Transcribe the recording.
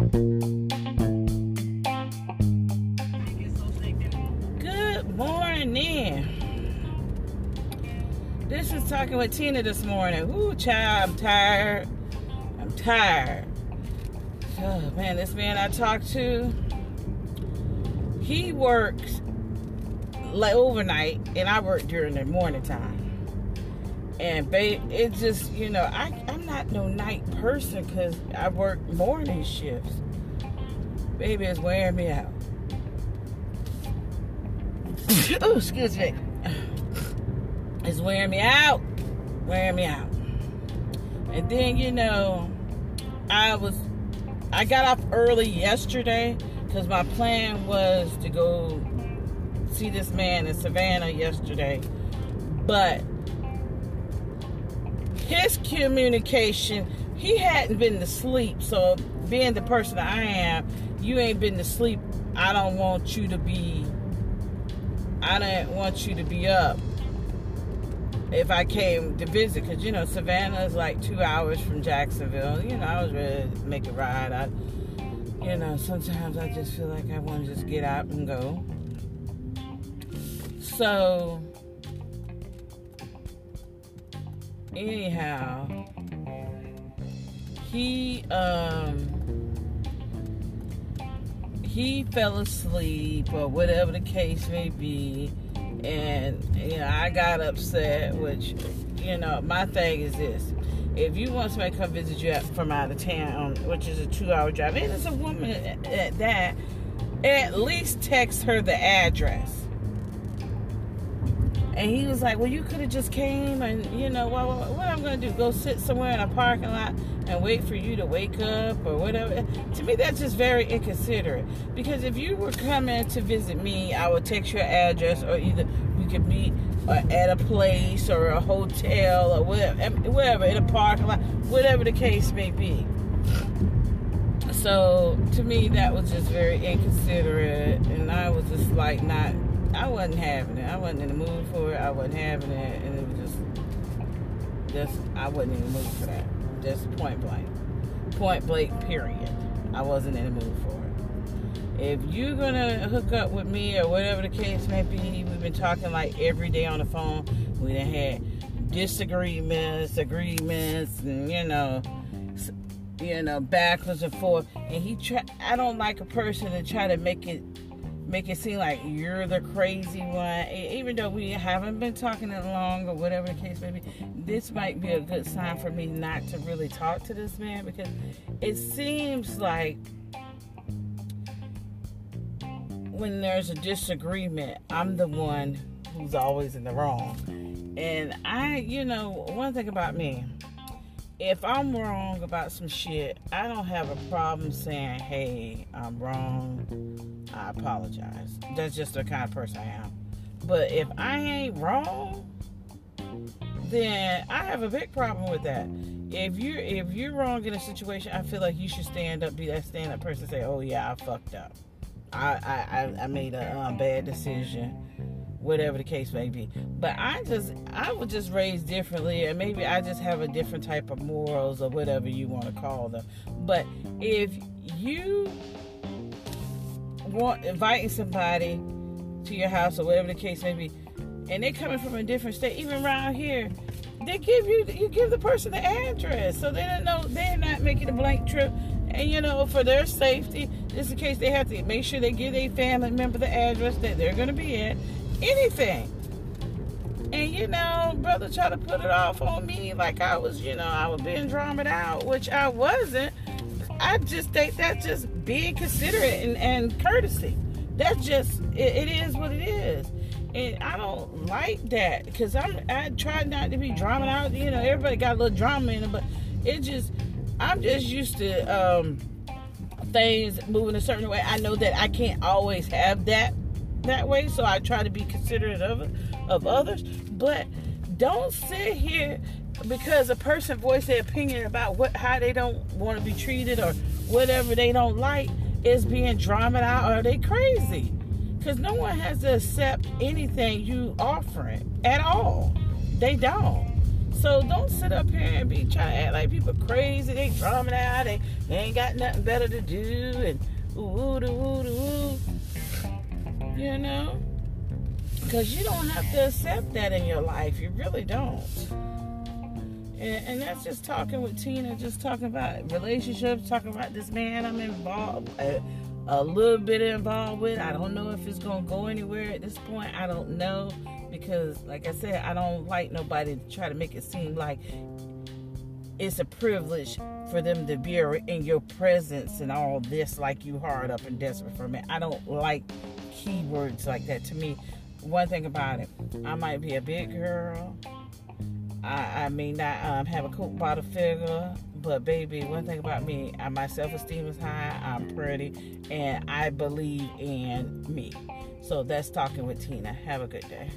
Good morning. This is talking with Tina this morning. Ooh, child, I'm tired. I'm tired. Oh man, this man I talked to, he works like overnight, and I work during the morning time. And babe, it just you know I I'm not no night person because I work morning shifts. Baby, it's wearing me out. oh, excuse me. It's wearing me out. Wearing me out. And then, you know, I was, I got off early yesterday because my plan was to go see this man in Savannah yesterday. But his communication, he hadn't been to sleep. So, being the person I am, you ain't been to sleep. I don't want you to be I didn't want you to be up if I came to visit, because you know Savannah is like two hours from Jacksonville. You know, I was ready to make a ride. I, you know, sometimes I just feel like I want to just get out and go. So, anyhow, he um he fell asleep or whatever the case may be and you know i got upset which you know my thing is this. If you want somebody to come visit you from out of town which is a two hour drive and it's a woman at that at least text her the address and he was like, "Well, you could have just came, and you know, well, what I'm gonna do? Go sit somewhere in a parking lot and wait for you to wake up or whatever." To me, that's just very inconsiderate. Because if you were coming to visit me, I would text your address, or either we could meet uh, at a place or a hotel or whatever, whatever in a parking lot, whatever the case may be. So to me, that was just very inconsiderate, and I was just like not I wasn't having it. I wasn't in the mood for it. I wasn't having it, and it was just, just I wasn't in the mood for that. Just point blank, point blank. Period. I wasn't in the mood for it. If you're gonna hook up with me or whatever the case may be, we've been talking like every day on the phone. We done had disagreements, agreements, and you know, you know, backwards and forth. And he try. I don't like a person to try to make it make it seem like you're the crazy one. Even though we haven't been talking that long or whatever the case may be, this might be a good sign for me not to really talk to this man because it seems like when there's a disagreement, I'm the one who's always in the wrong. And I, you know, one thing about me, if I'm wrong about some shit, I don't have a problem saying, hey, I'm wrong. I apologize. That's just the kind of person I am. But if I ain't wrong, then I have a big problem with that. If you're if you're wrong in a situation, I feel like you should stand up, be that stand up person, say, "Oh yeah, I fucked up. I I I made a um, bad decision." Whatever the case may be. But I just, I was just raised differently, and maybe I just have a different type of morals or whatever you want to call them. But if you want inviting somebody to your house or whatever the case may be, and they're coming from a different state, even around here, they give you you give the person the address so they don't know they're not making a blank trip. And you know, for their safety, just in case they have to make sure they give a family member the address that they're going to be at anything. And you know, brother tried to put it off on me like I was, you know, I was being dramaed out, which I wasn't. I just think that's just being considerate and, and courtesy. That's just it, it is what it is. And I don't like that because I'm I try not to be drama out. You know, everybody got a little drama in it, but it just I'm just used to um, things moving a certain way. I know that I can't always have that that way, so I try to be considerate of of others. But don't sit here because a person voice their opinion about what how they don't want to be treated or whatever they don't like is being dramatized out or they crazy. Because no one has to accept anything you offering at all. They don't. So don't sit up here and be trying to act like people crazy. They drumming out. They, they ain't got nothing better to do. And ooh, ooh, ooh, ooh, You know? Because you don't have to accept that in your life. You really don't. And, and, that's just talking with Tina, just talking about relationships, talking about this man I'm involved, a, a little bit involved with. I don't know if it's going to go anywhere at this point. I don't know because, like I said, I don't like nobody to try to make it seem like it's a privilege for them to be in your presence and all this like you hard up and desperate for me. I don't like keywords like that to me. One thing about it, I might be a big girl. I, I may not um, have a coke bottle figure, but baby, one thing about me, I, my self esteem is high. I'm pretty, and I believe in me. So that's talking with Tina. Have a good day.